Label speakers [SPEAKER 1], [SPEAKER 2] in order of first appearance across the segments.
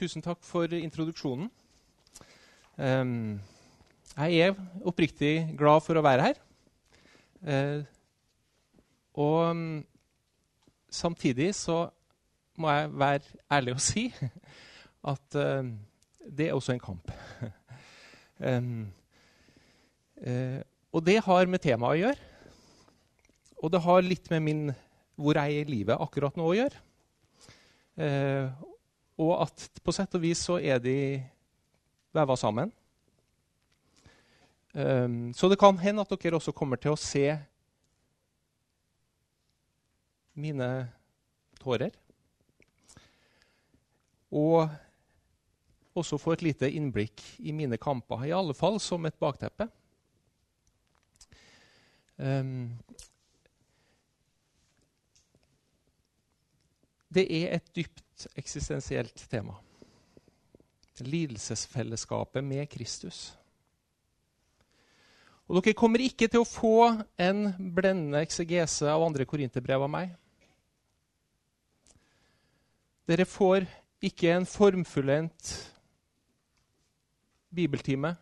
[SPEAKER 1] tusen takk for introduksjonen. Um, jeg er oppriktig glad for å være her. Uh, og um, samtidig så må jeg være ærlig og si at uh, det er også en kamp. um, uh, og det har med temaet å gjøre. Og det har litt med min, hvor jeg er i livet akkurat nå å gjøre. Uh, og at på sett og vis så er de veva sammen. Um, så det kan hende at dere også kommer til å se mine tårer. Og også få et lite innblikk i mine kamper, i alle fall som et bakteppe. Um, det er et dypt eksistensielt tema. Lidelsesfellesskapet med Kristus. Og Dere kommer ikke til å få en blendende eksegese av andre korinterbrev av meg. Dere får ikke en formfullendt bibeltime.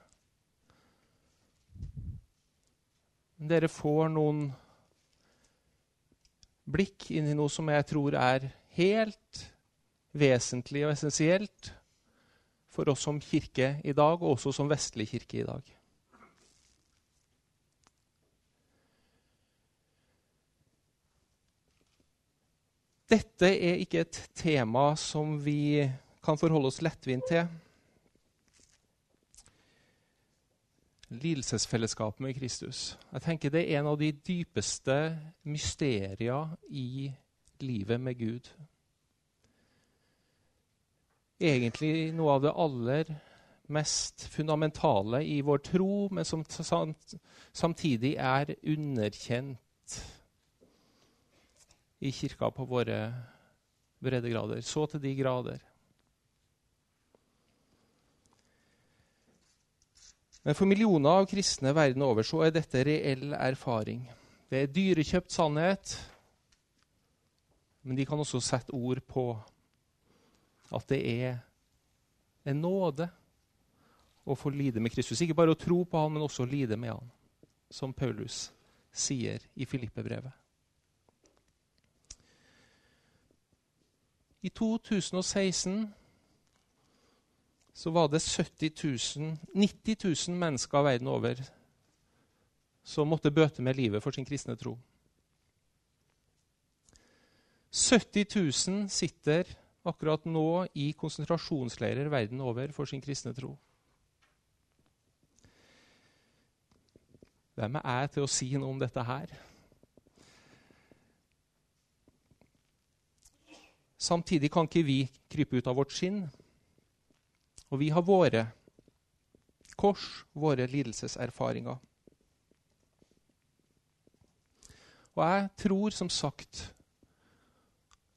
[SPEAKER 1] Dere får noen blikk inn i noe som jeg tror er helt vesentlig og essensielt for oss som kirke i dag, og også som vestlig kirke i dag. Dette er ikke et tema som vi kan forholde oss lettvint til. Lidelsesfellesskapet med Kristus. Jeg tenker Det er en av de dypeste mysterier i livet med Gud. Egentlig noe av det aller mest fundamentale i vår tro, men som samtidig er underkjent i kirka på våre breddegrader. Så til de grader. Men for millioner av kristne verden over så er dette reell erfaring. Det er dyrekjøpt sannhet, men de kan også sette ord på at det er en nåde å få lide med Kristus. Ikke bare å tro på han, men også å lide med han, som Paulus sier i Filippe-brevet. I 2016 så var det 70 000, 90 000 mennesker verden over som måtte bøte med livet for sin kristne tro. 70 000 sitter akkurat nå i konsentrasjonsleirer verden over for sin kristne tro. Hvem er jeg til å si noe om dette her? Samtidig kan ikke vi krype ut av vårt skinn. Og vi har våre kors, våre lidelseserfaringer. Og jeg tror som sagt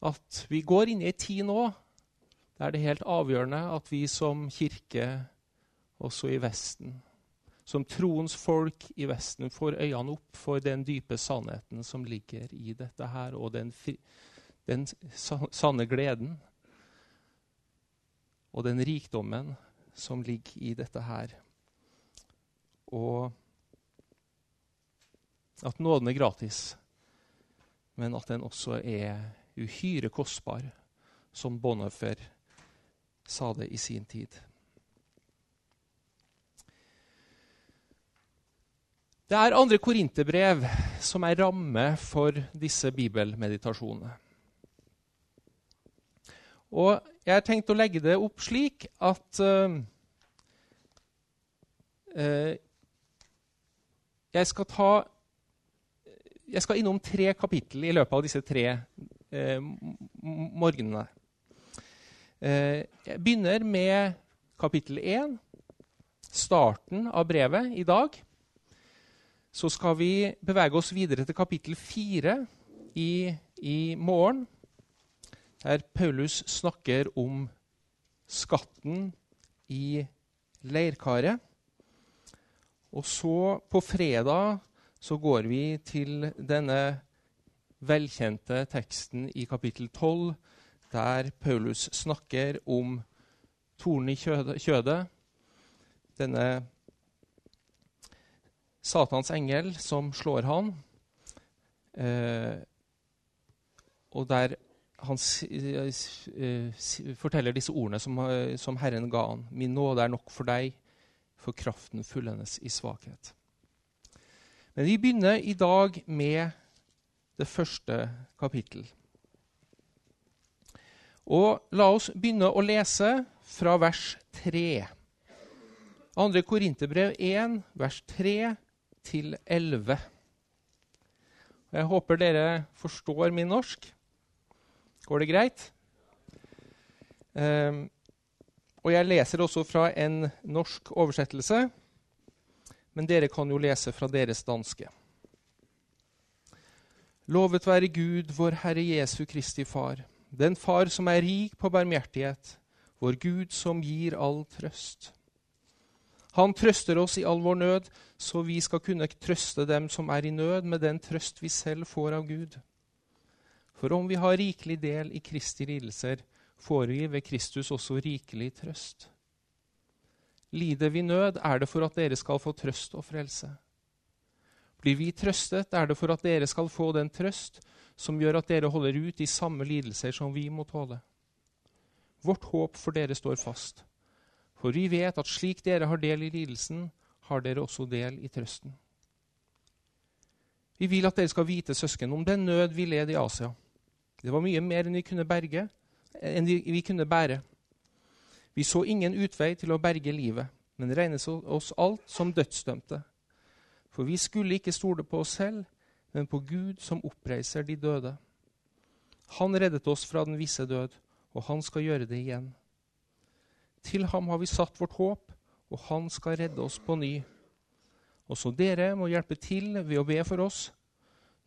[SPEAKER 1] at vi går inn i ei tid nå der det er helt avgjørende at vi som kirke, også i Vesten, som troens folk i Vesten, får øynene opp for den dype sannheten som ligger i dette her, og den den sanne gleden og den rikdommen som ligger i dette her. Og at nåden er gratis, men at den også er uhyre kostbar, som Bonhoeffer sa det i sin tid. Det er andre korinterbrev som er ramme for disse bibelmeditasjonene. Og jeg har tenkt å legge det opp slik at uh, jeg skal ta Jeg skal innom tre kapittel i løpet av disse tre morgenene. jeg begynner med kapittel 1, starten av brevet i dag. Så skal vi bevege oss videre til kapittel 4 i, i morgen der Paulus snakker om skatten i leirkaret. Og så, på fredag, så går vi til denne velkjente teksten i kapittel 12, der Paulus snakker om tornen i kjødet. Denne Satans engel som slår han. Eh, og der han forteller disse ordene som, som, Herren ga han. Min nåde er nok for deg, for kraften fullendes i svakhet. Men vi begynner i dag med det første kapittel. Og la oss begynne å lese fra vers 3. 2. Korinterbrev 1, vers 3 til 11. Jeg håper dere forstår min norsk. Går det greit? Um, og jeg leser også fra en norsk oversettelse, men dere kan jo lese fra deres danske. Lovet være Gud, vår Herre Jesu Kristi Far, den Far som er rik på barmhjertighet, vår Gud som gir all trøst. Han trøster oss i all vår nød, så vi skal kunne trøste dem som er i nød, med den trøst vi selv får av Gud. For om vi har rikelig del i Kristi lidelser, får vi ved Kristus også rikelig trøst. Lider vi nød, er det for at dere skal få trøst og frelse. Blir vi trøstet, er det for at dere skal få den trøst som gjør at dere holder ut i samme lidelser som vi må tåle. Vårt håp for dere står fast, for vi vet at slik dere har del i lidelsen, har dere også del i trøsten. Vi vil at dere skal vite, søsken, om den nød vi led i Asia. Det var mye mer enn vi kunne, berge, enn vi kunne bære. Vi så ingen utvei til å berge livet, men regnet oss alt som dødsdømte. For vi skulle ikke stole på oss selv, men på Gud som oppreiser de døde. Han reddet oss fra den visse død, og han skal gjøre det igjen. Til ham har vi satt vårt håp, og han skal redde oss på ny. Også dere må hjelpe til ved å be for oss,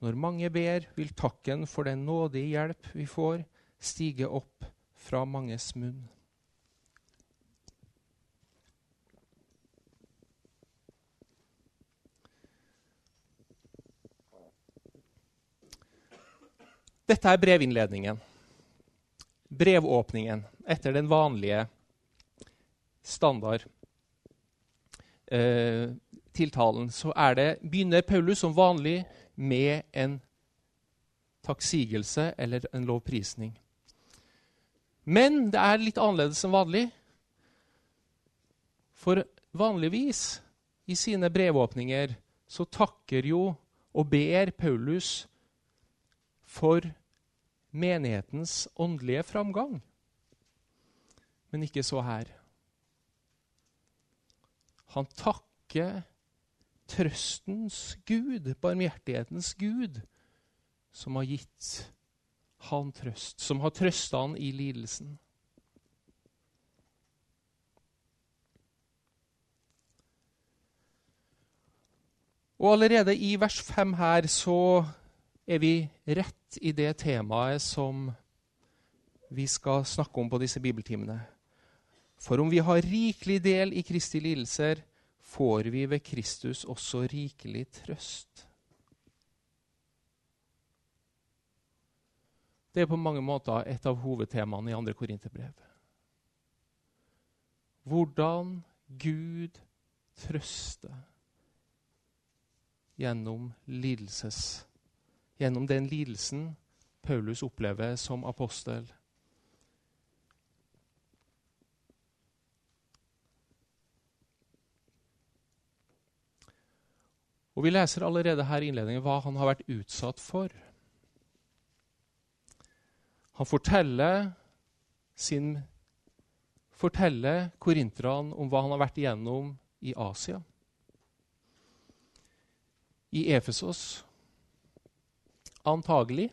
[SPEAKER 1] når mange ber, vil takken for den nådige hjelp vi får, stige opp fra manges munn. Dette er brevinnledningen. Brevåpningen etter den vanlige standard eh, tiltalen. Så det, begynner Paulus som vanlig med en takksigelse eller en lovprisning. Men det er litt annerledes enn vanlig. For vanligvis i sine brevåpninger så takker jo og ber Paulus for menighetens åndelige framgang. Men ikke så her. Han takker trøstens Gud, barmhjertighetens Gud, som har gitt han trøst, som har trøsta han i lidelsen. Og allerede i vers 5 her så er vi rett i det temaet som vi skal snakke om på disse bibeltimene. For om vi har rikelig del i Kristi lidelser, får vi ved Kristus også rikelig trøst. Det er på mange måter et av hovedtemaene i 2. Korinterbrev. Hvordan Gud trøster gjennom lidelses Gjennom den lidelsen Paulus opplever som apostel. Og Vi leser allerede her i innledningen hva han har vært utsatt for. Han forteller, sin, forteller korinterne om hva han har vært igjennom i Asia. I Efesos antagelig.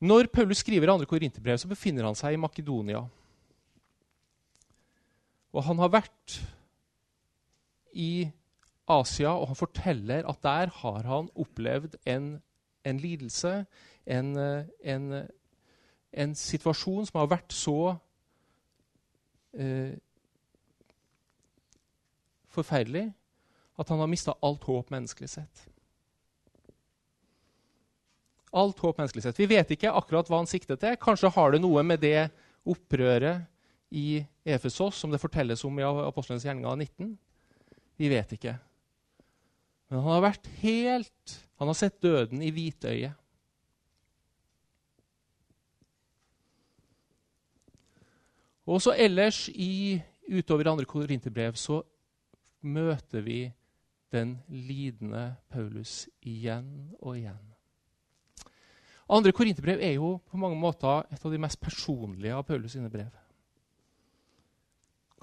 [SPEAKER 1] Når Paulus skriver 2. Korinterbrev, så befinner han seg i Makedonia. Og han har vært i Asia, og han forteller at der har han opplevd en, en lidelse, en, en, en, situasjon som har vært så eh, forferdelig at han har mista alt håp menneskelig sett. Alt håp menneskelig sett. Vi vet ikke akkurat hva han sikter til. Kanskje har det noe med det opprøret i Efesos, som det fortelles om i Apostlenes gjerninger 19? Vi vet ikke. Men han har vært helt Han har sett døden i hvitøyet. Og også ellers i, utover i andre korinterbrev så møter vi den lidende Paulus igjen og igjen. Andre korinterbrev er jo på mange måter et av de mest personlige av Paulus sine brev.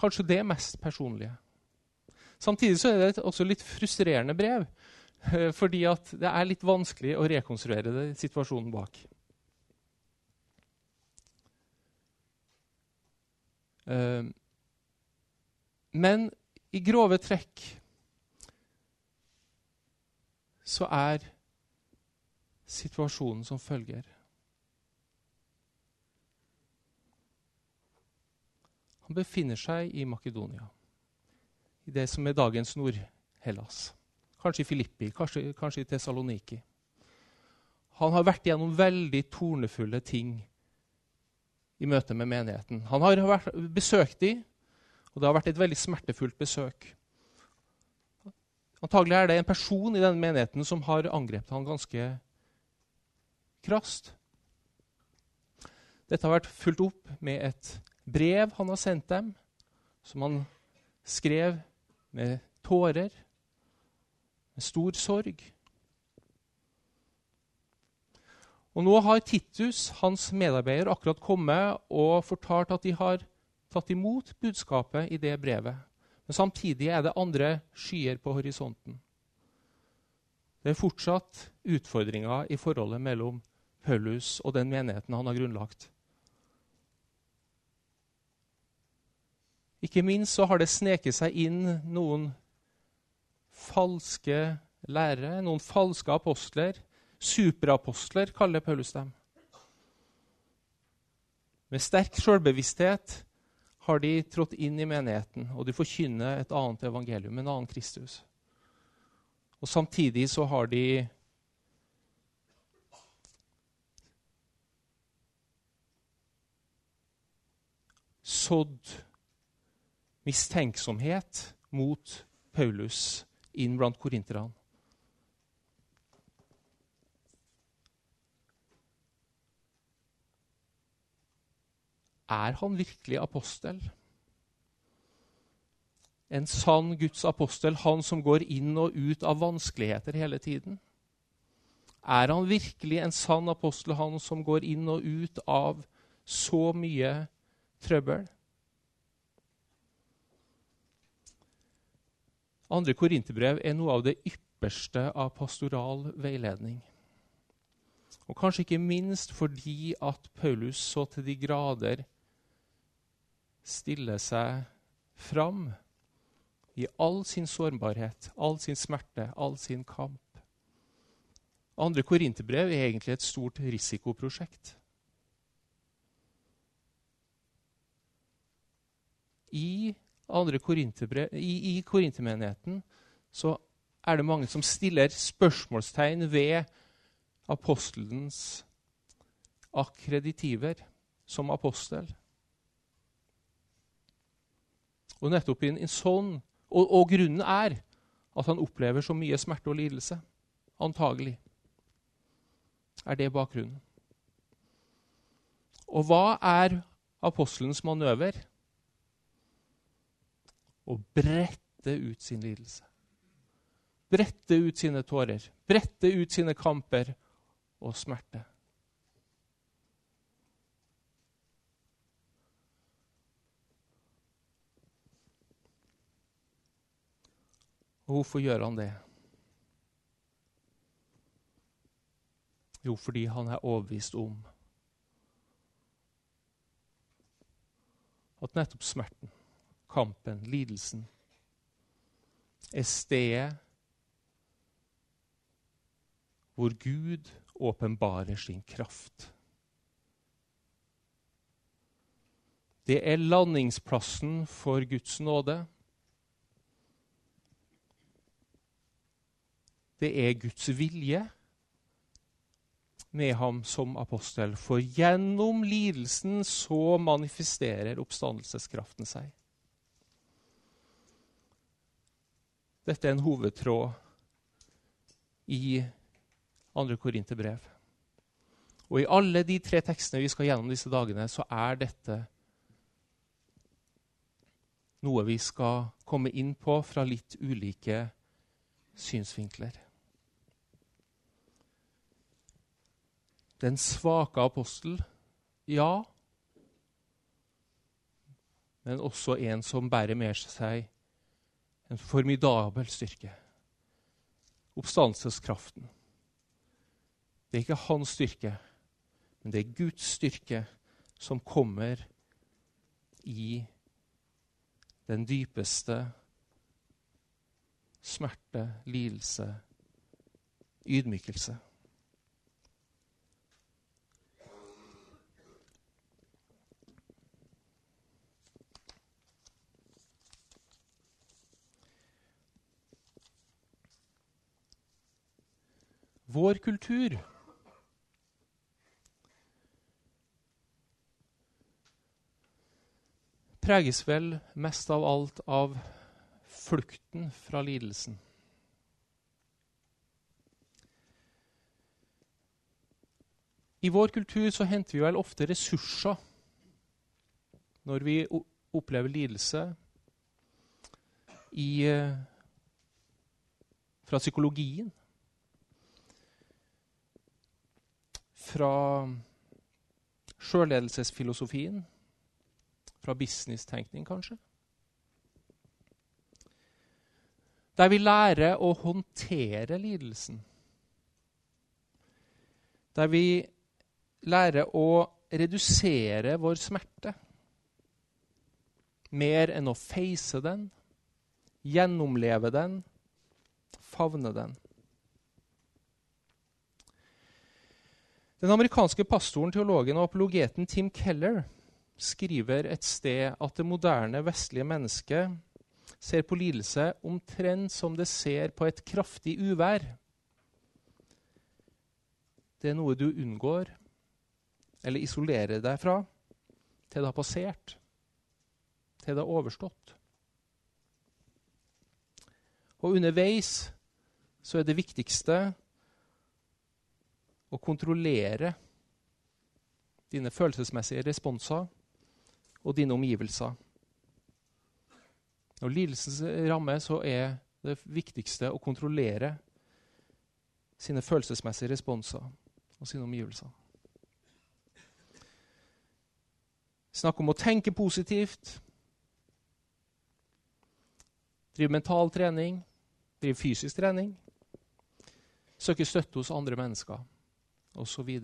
[SPEAKER 1] Kanskje det mest personlige. Samtidig så er det også litt frustrerende brev, eh, fordi det er litt vanskelig å rekonstruere situasjonen bak. Eh, men i grove trekk så er situasjonen som følger. Han befinner seg i Makedonia, i det som er dagens Nord-Hellas. Kanskje i Filippi, kanskje, kanskje i Tessaloniki. Han har vært gjennom veldig tornefulle ting i møte med menigheten. Han har vært, besøkt dem, og det har vært et veldig smertefullt besøk. Antagelig er det en person i denne menigheten som har angrepet han ganske krast. Dette har vært fulgt opp med et brev han har sendt dem, som han skrev med tårer, med stor sorg. Og Nå har Titus, hans medarbeider, akkurat kommet og fortalt at de har tatt imot budskapet i det brevet. Men samtidig er det andre skyer på horisonten. Det er fortsatt utfordringer i forholdet mellom Paulus og den menigheten han har grunnlagt. Ikke minst så har det sneket seg inn noen falske lærere, noen falske apostler. Superapostler kaller Paulus dem. Med sterk selvbevissthet har de trådt inn i menigheten, og de forkynner et annet evangelium, en annen Kristus. Og Samtidig så har de sådd mistenksomhet mot Paulus inn blant korinterne. Er han virkelig apostel? En sann Guds apostel, han som går inn og ut av vanskeligheter hele tiden? Er han virkelig en sann apostel, han som går inn og ut av så mye trøbbel? Andre korinterbrev er noe av det ypperste av pastoral veiledning. Og kanskje ikke minst fordi at Paulus så til de grader stiller seg fram i all sin sårbarhet, all sin smerte, all sin kamp. Andre korinterbrev er egentlig et stort risikoprosjekt. I andre i, i korintermenigheten er det mange som stiller spørsmålstegn ved apostelens akkreditiver som apostel. Og nettopp i en sånn, og, og grunnen er at han opplever så mye smerte og lidelse. Antagelig er det bakgrunnen. Og hva er apostelens manøver? Og brette ut sin lidelse. Brette ut sine tårer, brette ut sine kamper og smerte. Og hvorfor gjør han det? Jo, fordi han er overbevist om at nettopp smerten kampen, lidelsen, er stedet hvor Gud åpenbarer sin kraft. Det er landingsplassen for Guds nåde. Det er Guds vilje. med ham som apostel, for gjennom lidelsen så manifesterer oppstandelseskraften seg. Dette er en hovedtråd i 2. Korinterbrev. Og i alle de tre tekstene vi skal gjennom disse dagene, så er dette noe vi skal komme inn på fra litt ulike synsvinkler. Den svake apostel, ja. Men også en som bærer med seg en formidabel styrke. Oppstandelseskraften. Det er ikke hans styrke, men det er Guds styrke som kommer i den dypeste smerte, lidelse, ydmykelse. Vår kultur preges vel mest av alt av flukten fra lidelsen. I vår kultur så henter vi vel ofte ressurser når vi opplever lidelse i, eh, fra psykologien. Fra sjølledelsesfilosofien fra businesstenkning, kanskje. Der vi lærer å håndtere lidelsen. Der vi lærer å redusere vår smerte. Mer enn å face den, gjennomleve den, favne den. Den amerikanske pastoren, teologen og apologeten Tim Keller skriver et sted at det moderne vestlige mennesket ser på lidelse omtrent som det ser på et kraftig uvær. Det er noe du unngår eller isolerer deg fra til det har passert, til det har overstått. Og underveis så er det viktigste å kontrollere dine følelsesmessige responser og dine omgivelser. Når lidelsens rammer, så er det viktigste å kontrollere sine følelsesmessige responser og sine omgivelser. Snakk om å tenke positivt. Drive mental trening, drive fysisk trening. Søke støtte hos andre mennesker osv.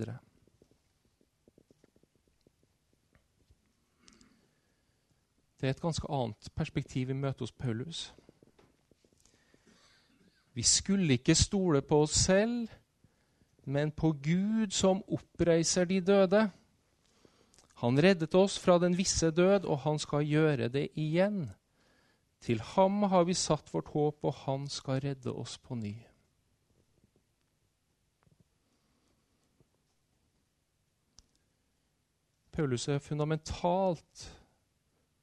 [SPEAKER 1] Det er et ganske annet perspektiv vi møter hos Paulus. Vi skulle ikke stole på oss selv, men på Gud som oppreiser de døde. Han reddet oss fra den visse død, og han skal gjøre det igjen. Til ham har vi satt vårt håp, og han skal redde oss på ny. Paulus er fundamentalt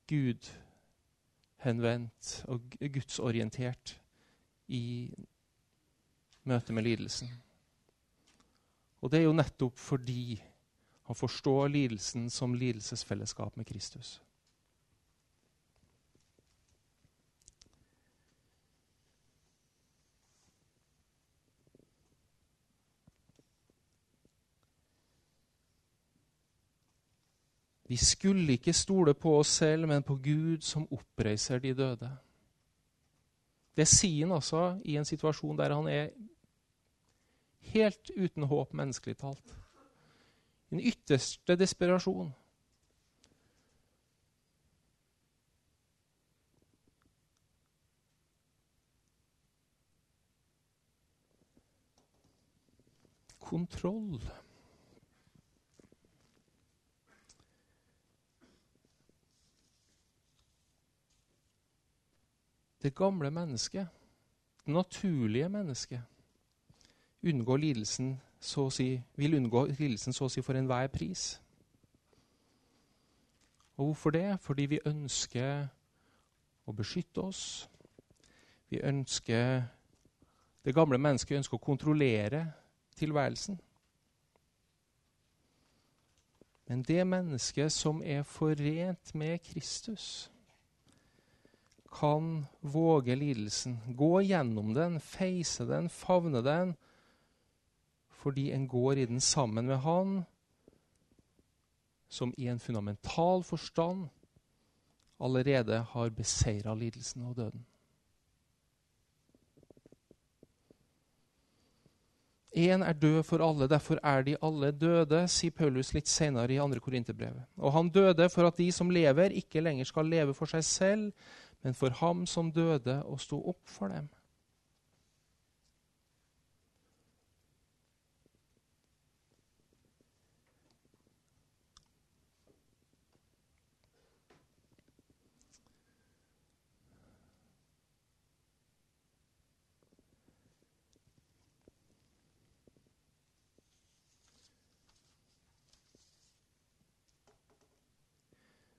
[SPEAKER 1] gudhenvendt og gudsorientert i møte med lidelsen. Og det er jo nettopp fordi han forstår lidelsen som lidelsesfellesskap med Kristus. Vi skulle ikke stole på oss selv, men på Gud som oppreiser de døde. Det sier han altså i en situasjon der han er helt uten håp, menneskelig talt. Den ytterste desperasjon. Kontroll. Det gamle mennesket, det naturlige mennesket, lidelsen så å si, vil unngå lidelsen så å si for enhver pris. Og hvorfor det? Fordi vi ønsker å beskytte oss. Vi ønsker Det gamle mennesket ønsker å kontrollere tilværelsen. Men det mennesket som er forent med Kristus, kan våge lidelsen, gå gjennom den, feise den, favne den, fordi en går i den sammen med Han, som i en fundamental forstand allerede har beseira lidelsen og døden. Én er død for alle, derfor er de alle døde, sier Paulus litt senere i 2. Korinterbrevet. Og han døde for at de som lever, ikke lenger skal leve for seg selv, men for ham som døde og sto opp for dem.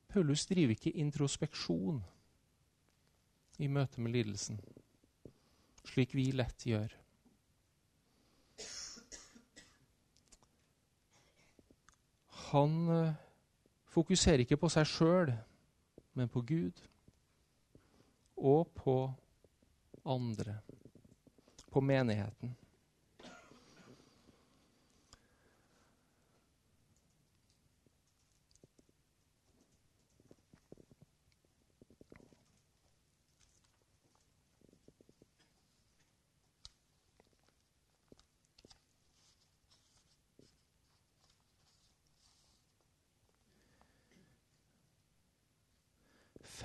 [SPEAKER 1] Paulus driver ikke introspeksjon i møte med lidelsen, slik vi lett gjør. Han eh, fokuserer ikke på seg sjøl, men på Gud og på andre, på menigheten.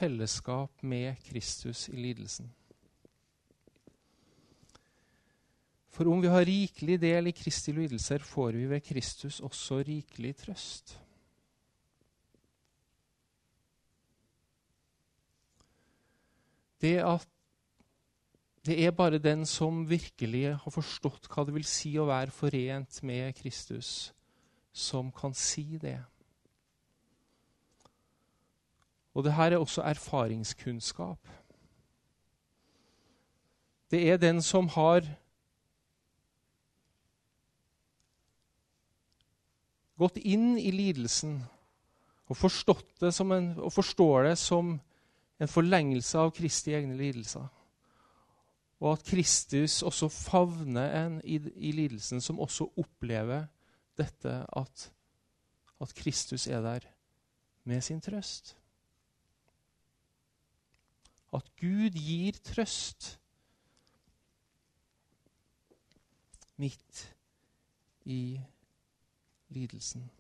[SPEAKER 1] Fellesskap med Kristus i lidelsen. For om vi har rikelig del i Kristi lidelser, får vi ved Kristus også rikelig trøst. Det at det er bare den som virkelig har forstått hva det vil si å være forent med Kristus, som kan si det. Og det her er også erfaringskunnskap. Det er den som har gått inn i lidelsen og, en, og forstår det som en forlengelse av Kristi egne lidelser. Og at Kristus også favner en i, i lidelsen, som også opplever dette at, at Kristus er der med sin trøst at Gud gir trøst midt i lidelsen.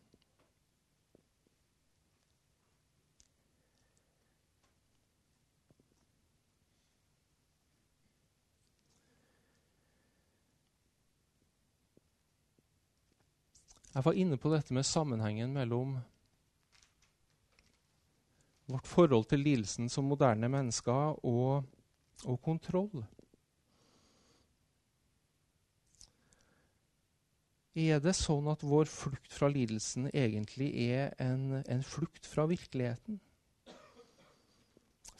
[SPEAKER 1] Jeg var inne på dette med sammenhengen mellom vårt forhold til lidelsen som moderne mennesker og, og kontroll. Er det sånn at vår flukt fra lidelsen egentlig er en, en flukt fra virkeligheten?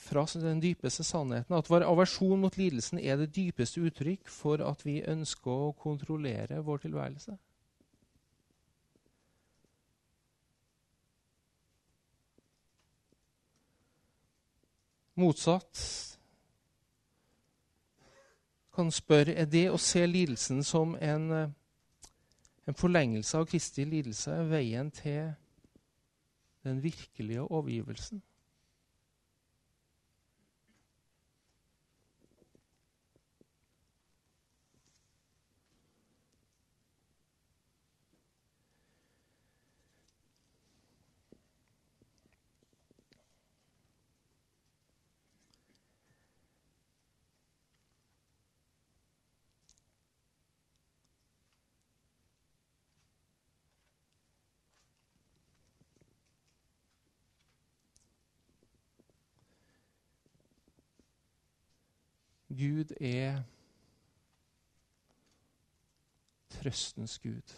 [SPEAKER 1] Fra den dypeste sannheten? At vår aversjon mot lidelsen er det dypeste uttrykk for at vi ønsker å kontrollere vår tilværelse? Motsatt kan spørre er det å se lidelsen som en, eh, en forlengelse av Kristi lidelse veien til den virkelige overgivelsen. Gud er trøstens Gud.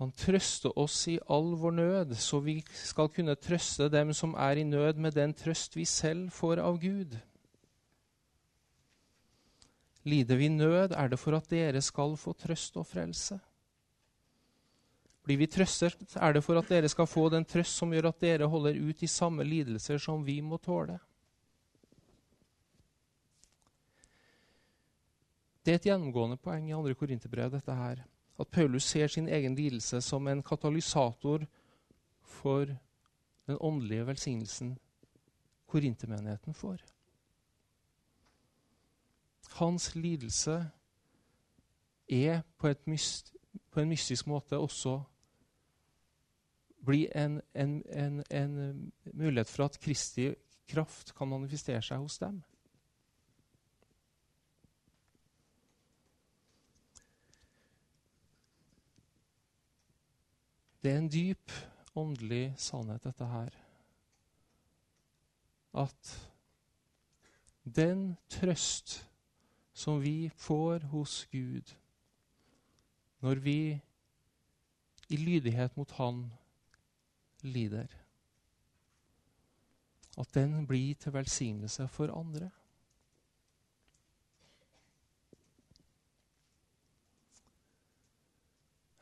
[SPEAKER 1] Han trøster oss i all vår nød, så vi skal kunne trøste dem som er i nød, med den trøst vi selv får av Gud. Lider vi nød, er det for at dere skal få trøst og frelse. Blir vi trøstet, er det for at dere skal få den trøst som gjør at dere holder ut i samme lidelser som vi må tåle. Det er et gjennomgående poeng i 2. Korinterbrev, dette her at Paulus ser sin egen lidelse som en katalysator for den åndelige velsignelsen korintermenigheten får. Hans lidelse er på, myst, på en mystisk måte også bli en, en, en, en mulighet for at Kristi kraft kan manifestere seg hos dem. Det er en dyp åndelig sannhet, dette her. At den trøst som vi får hos Gud når vi i lydighet mot Han lider, at den blir til velsignelse for andre.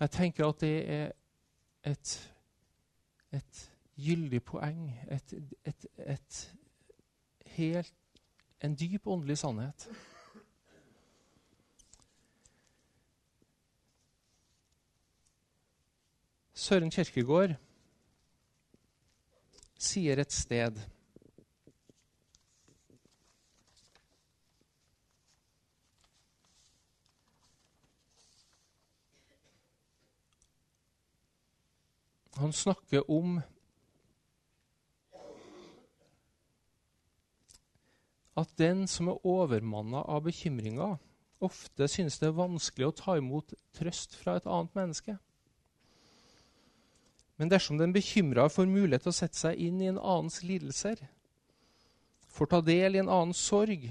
[SPEAKER 1] Jeg tenker at det er et, et gyldig poeng, et, et, et helt, en dyp åndelig sannhet. Søren Kjerkegaard sier et sted Han snakker om at den som er overmanna av bekymringer, ofte synes det er vanskelig å ta imot trøst fra et annet menneske. Men dersom den bekymra får mulighet til å sette seg inn i en annens lidelser, får ta del i en annens sorg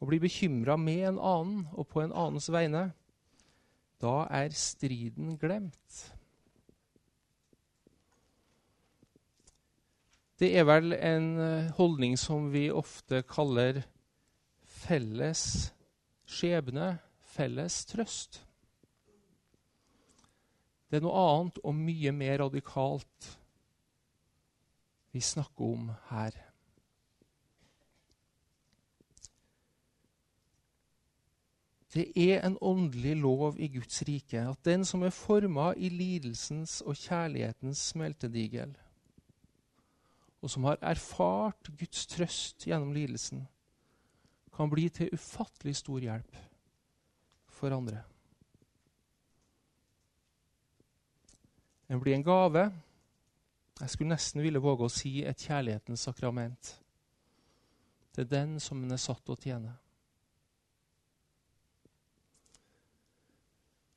[SPEAKER 1] og blir bekymra med en annen og på en annens vegne, da er striden glemt. Det er vel en eh, holdning som vi ofte kaller felles skjebne, felles trøst. Det er noe annet og mye mer radikalt vi snakker om her. Det er en åndelig lov i Guds rike at den som er forma i lidelsens og kjærlighetens smeltedigel, og som har erfart Guds trøst gjennom lidelsen, kan bli til ufattelig stor hjelp for andre. Den blir en gave. Jeg skulle nesten ville våge å si et kjærlighetens sakrament. Det er den som en er satt til å tjene.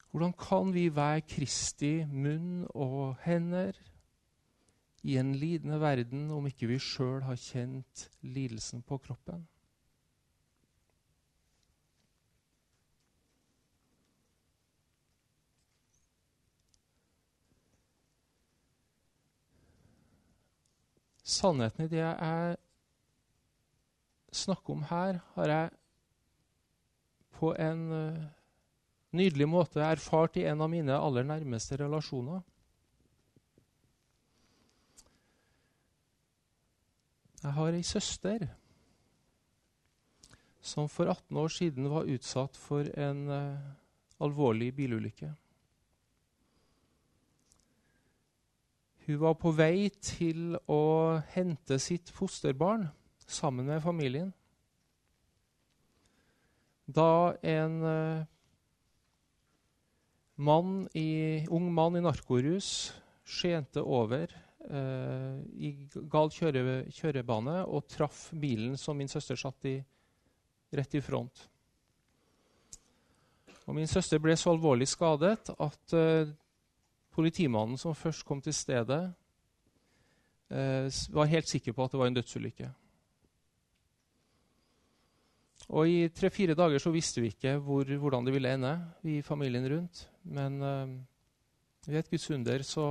[SPEAKER 1] Hvordan kan vi være Kristi munn og hender? i en lidende verden om ikke vi sjøl har kjent lidelsen på kroppen. Sannheten i det jeg snakker om her, har jeg på en eh, nydelig måte erfart i en av mine aller nærmeste relasjoner. Jeg har ei søster som for 18 år siden var utsatt for en uh, alvorlig bilulykke. Hun var på vei til å hente sitt fosterbarn sammen med familien. Da en uh, mann i, ung mann i narkorus skjente over uh, i gal kjøre, kjørebane og traff bilen som min søster satt i, rett i front. Og min søster ble så alvorlig skadet at uh, politimannen som først kom til stedet, uh, var helt sikker på at det var en dødsulykke. Og i tre-fire dager så visste vi ikke hvor, hvordan det ville ende, vi familien rundt. Men uh, ved et Guds under så,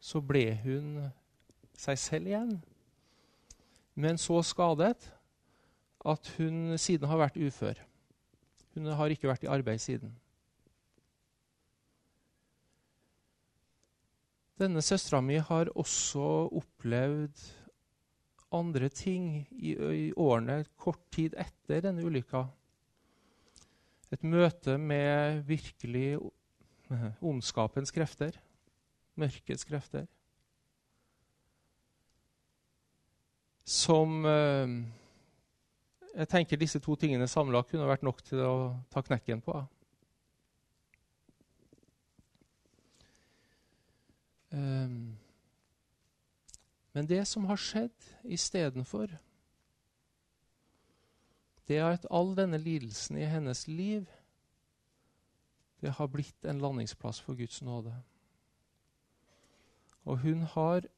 [SPEAKER 1] så ble hun seg selv igjen. Men så skadet at hun siden har vært ufør. Hun har ikke vært i arbeid siden. Denne søstera mi har også opplevd andre ting i, i, årene kort tid etter denne ulykka. Et møte med virkelig ondskapens krefter, mørkets krefter. Som eh, Jeg tenker disse to tingene samla kunne vært nok til å ta knekken på. Men det som har skjedd istedenfor, det er at all denne lidelsen i hennes liv det har blitt en landingsplass for Guds nåde. Og hun har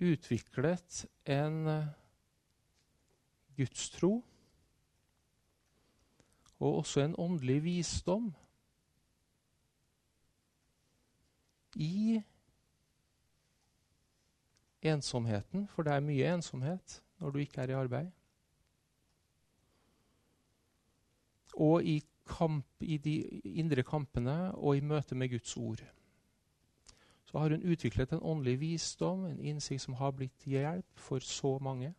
[SPEAKER 1] utviklet en eh, gudstro og også en åndelig visdom i ensomheten, for det er mye ensomhet når du ikke er i arbeid. Og i, kamp, i de indre kampene og i møte med Guds ord. Så har hun utviklet en åndelig visdom, en innsikt som har blitt hjelp for så mange.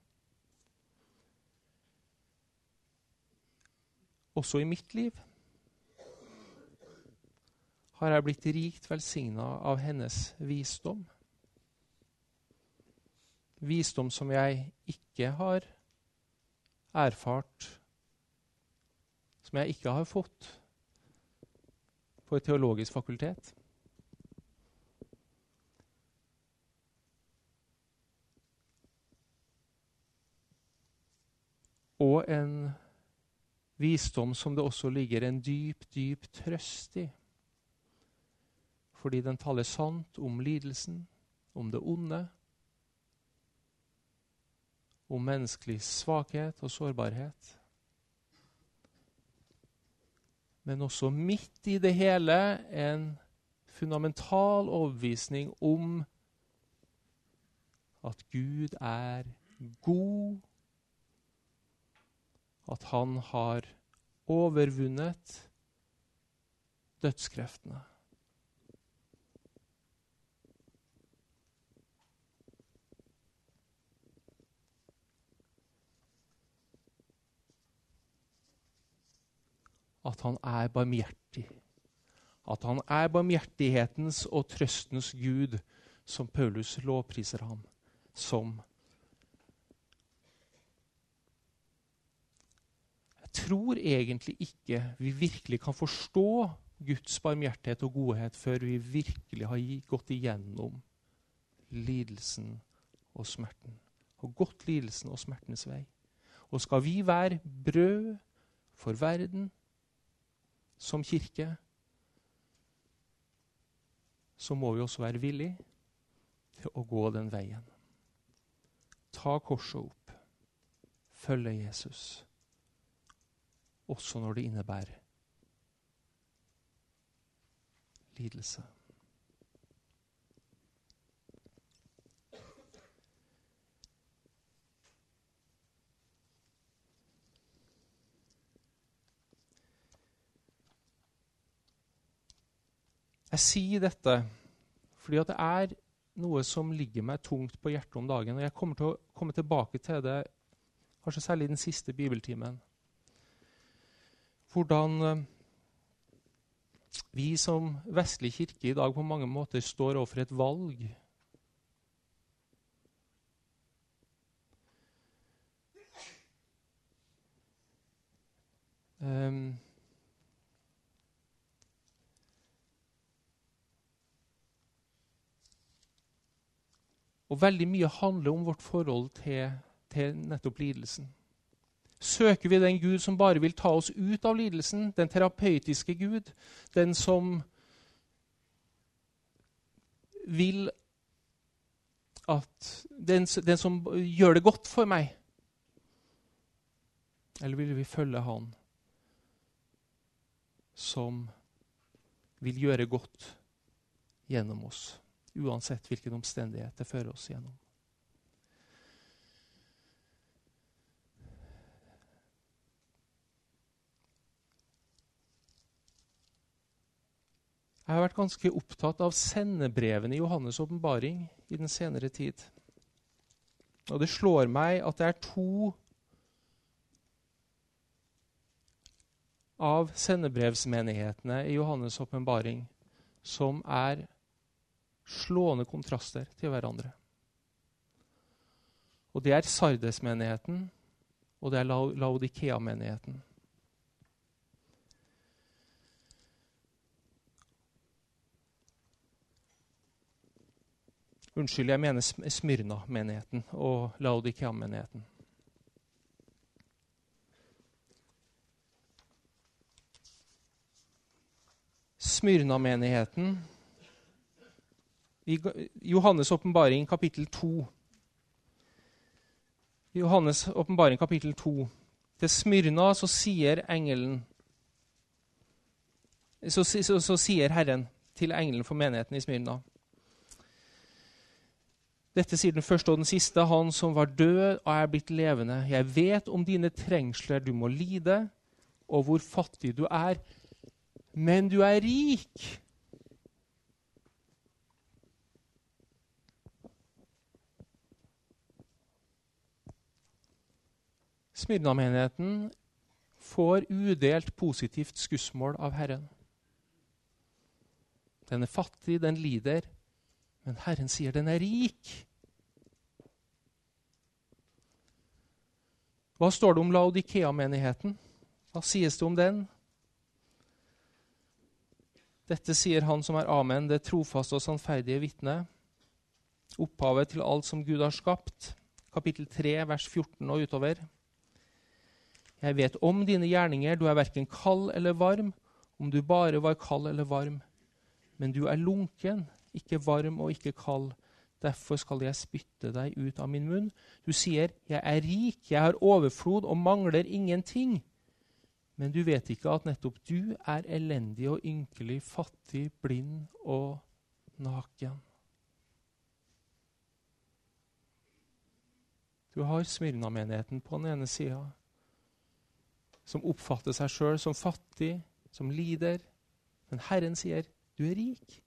[SPEAKER 1] Også i mitt liv har jeg blitt rikt velsigna av hennes visdom visdom som jeg ikke har erfart, som jeg ikke har fått på et teologisk fakultet. Og en visdom som det også ligger en dyp, dyp trøst i. Fordi den taler sant om lidelsen, om det onde, om menneskelig svakhet og sårbarhet. Men også midt i det hele en fundamental overbevisning om at Gud er god, at han har overvunnet dødskreftene. At han er barmhjertig. At han er barmhjertighetens og trøstens Gud, som Paulus lovpriser ham som. Jeg tror egentlig ikke vi virkelig kan forstå Guds barmhjertighet og godhet før vi virkelig har gått igjennom lidelsen og smerten. Og gått lidelsen og smertens vei. Og skal vi være brød for verden, som kirke, så må vi også være villige til å gå den veien. Ta korset opp, følge Jesus, også når det innebærer lidelse. Jeg sier dette fordi at det er noe som ligger meg tungt på hjertet om dagen. Og jeg kommer til å komme tilbake til det kanskje særlig den siste bibeltimen. Hvordan eh, vi som vestlig kirke i dag på mange måter står overfor et valg. Um, Og veldig mye handler om vårt forhold til, til nettopp lidelsen. Søker vi den Gud som bare vil ta oss ut av lidelsen, den terapeutiske Gud, den som vil at den, den som gjør det godt for meg? Eller vil vi følge Han som vil gjøre godt gjennom oss, uansett hvilken omstendighet det fører oss gjennom? Jeg har vært ganske opptatt av sendebrevene i Johannes' åpenbaring i den senere tid. Og det slår meg at det er to av sendebrevsmenighetene i Johannes' åpenbaring som er slående kontraster til hverandre. Og det er Sardes-menigheten, og det er Laodikea-menigheten. Unnskyld, jeg mener Smyrna-menigheten og Laodikea-menigheten. Smyrna-menigheten i Johannes' åpenbaring kapittel 2. I Johannes' åpenbaring kapittel 2. Til Smyrna så sier engelen så, så, så sier Herren til engelen for menigheten i Smyrna dette sier den første og den siste, han som var død og er blitt levende. Jeg vet om dine trengsler du må lide, og hvor fattig du er. Men du er rik. Smyrna-menigheten får udelt positivt skussmål av Herren. Den er fattig, den lider, men Herren sier den er rik. Hva står det om Laodikea-menigheten? Hva sies det om den? Dette sier han som er Amen, det trofaste og sannferdige vitne. Opphavet til alt som Gud har skapt. Kapittel 3, vers 14 og utover. Jeg vet om dine gjerninger, du er verken kald eller varm, om du bare var kald eller varm. Men du er lunken, ikke varm og ikke kald. Derfor skal jeg spytte deg ut av min munn. Du sier, 'Jeg er rik, jeg har overflod og mangler ingenting.' Men du vet ikke at nettopp du er elendig og ynkelig, fattig, blind og naken. Du har Smyrna-menigheten på den ene sida, som oppfatter seg sjøl som fattig, som lider. Men Herren sier, 'Du er rik'.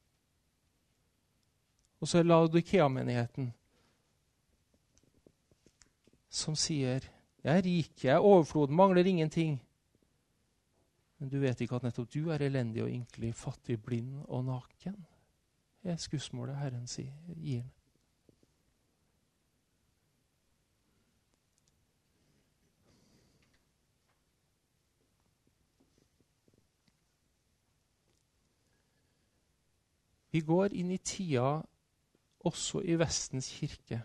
[SPEAKER 1] Og så er Laudikea-menigheten som sier jeg er rik, jeg er overflod, mangler ingenting. Men du vet ikke at nettopp du er elendig og ynkelig, fattig, blind og naken. Det er skussmålet Herren sier, gir. Vi går inn i tida også i Vestens kirke.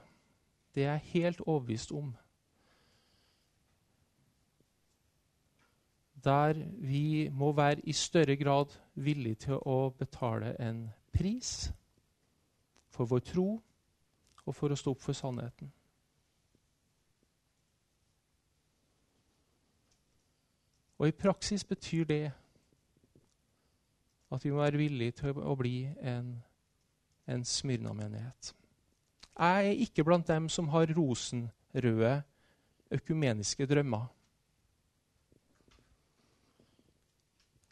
[SPEAKER 1] Det er jeg helt overbevist om. Der vi må være i større grad villige til å betale en pris for vår tro og for å stå opp for sannheten. Og i praksis betyr det at vi må være villige til å bli en en Smyrna-menighet. Jeg er ikke blant dem som har rosenrøde økumeniske drømmer.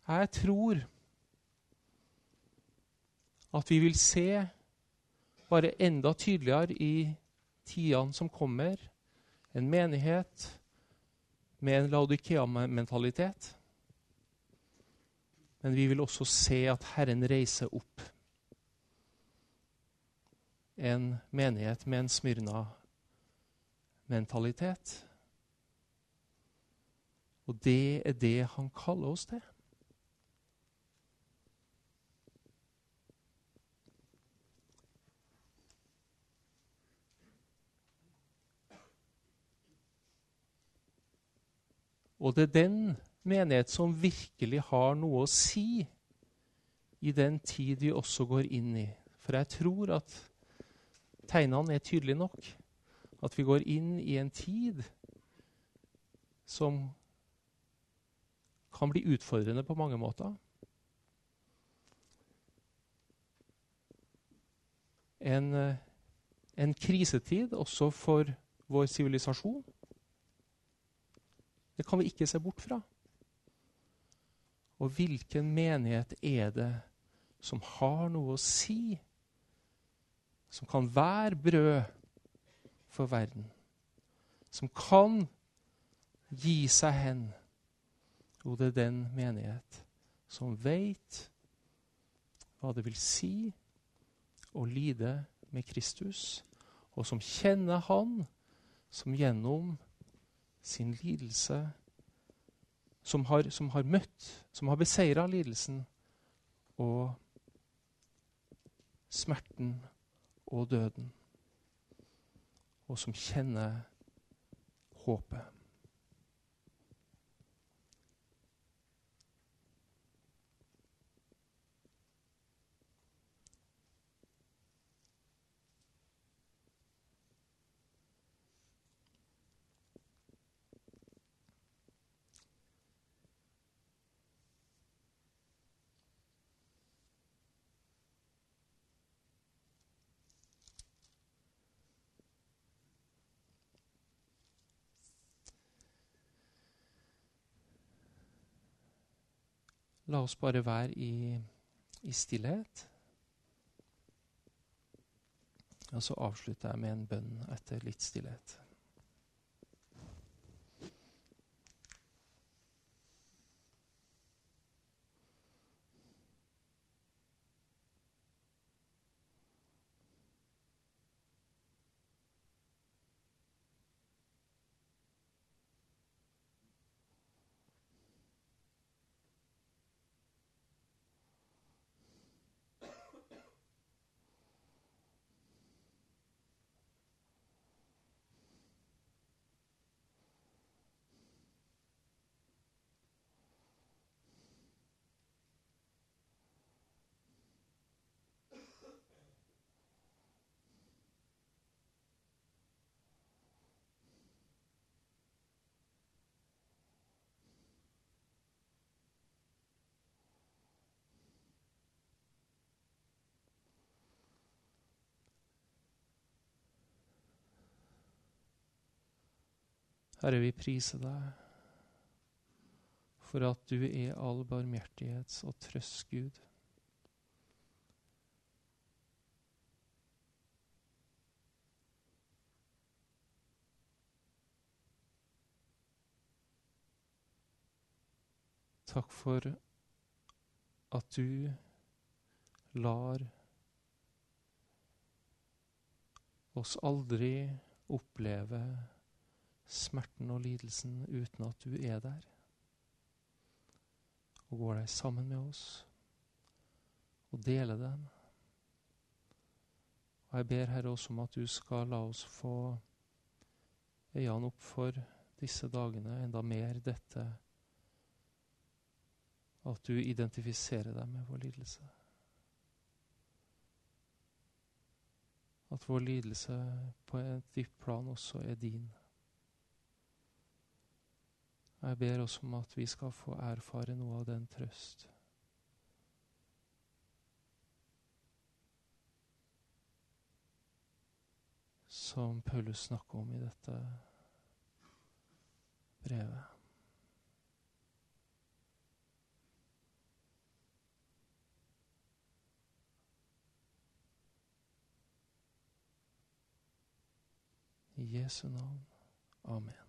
[SPEAKER 1] Jeg tror at vi vil se bare enda tydeligere i tidene som kommer, en menighet med en Laudikea-mentalitet. Men vi vil også se at Herren reiser opp en menighet med en Smyrna-mentalitet. Og det er det han kaller oss til. Og det er den menighet som virkelig har noe å si i den tid vi også går inn i. For jeg tror at Tegnene er tydelige nok. At vi går inn i en tid som kan bli utfordrende på mange måter. En, eh, en krisetid også for vår sivilisasjon. Det kan vi ikke se bort fra. Og hvilken menighet er det som har noe å si? Som kan være brød for verden? Som kan gi seg hen? Jo, det er den menighet som veit hva det vil si å lide med Kristus, og som kjenner Han som gjennom sin lidelse som har, som har møtt, som har beseira lidelsen og smerten og døden, og som kjenner håpet. La oss bare være i, i stillhet. Og så avslutter jeg med en bønn etter litt stillhet. Herre, vi priser deg for at du er all barmhjertighets og trøst Gud. Takk for at du lar oss aldri oppleve smerten og lidelsen uten at du er der. Og går deg sammen med oss og deler dem. Og jeg ber Herre også om at du skal la oss få øynene opp for disse dagene, enda mer dette at du identifiserer deg med vår lidelse. At vår lidelse på et dypt plan også er din. Jeg ber oss om at vi skal få erfare noe av den trøst. Som Paulus snakker om i dette brevet. I Jesu navn. Amen.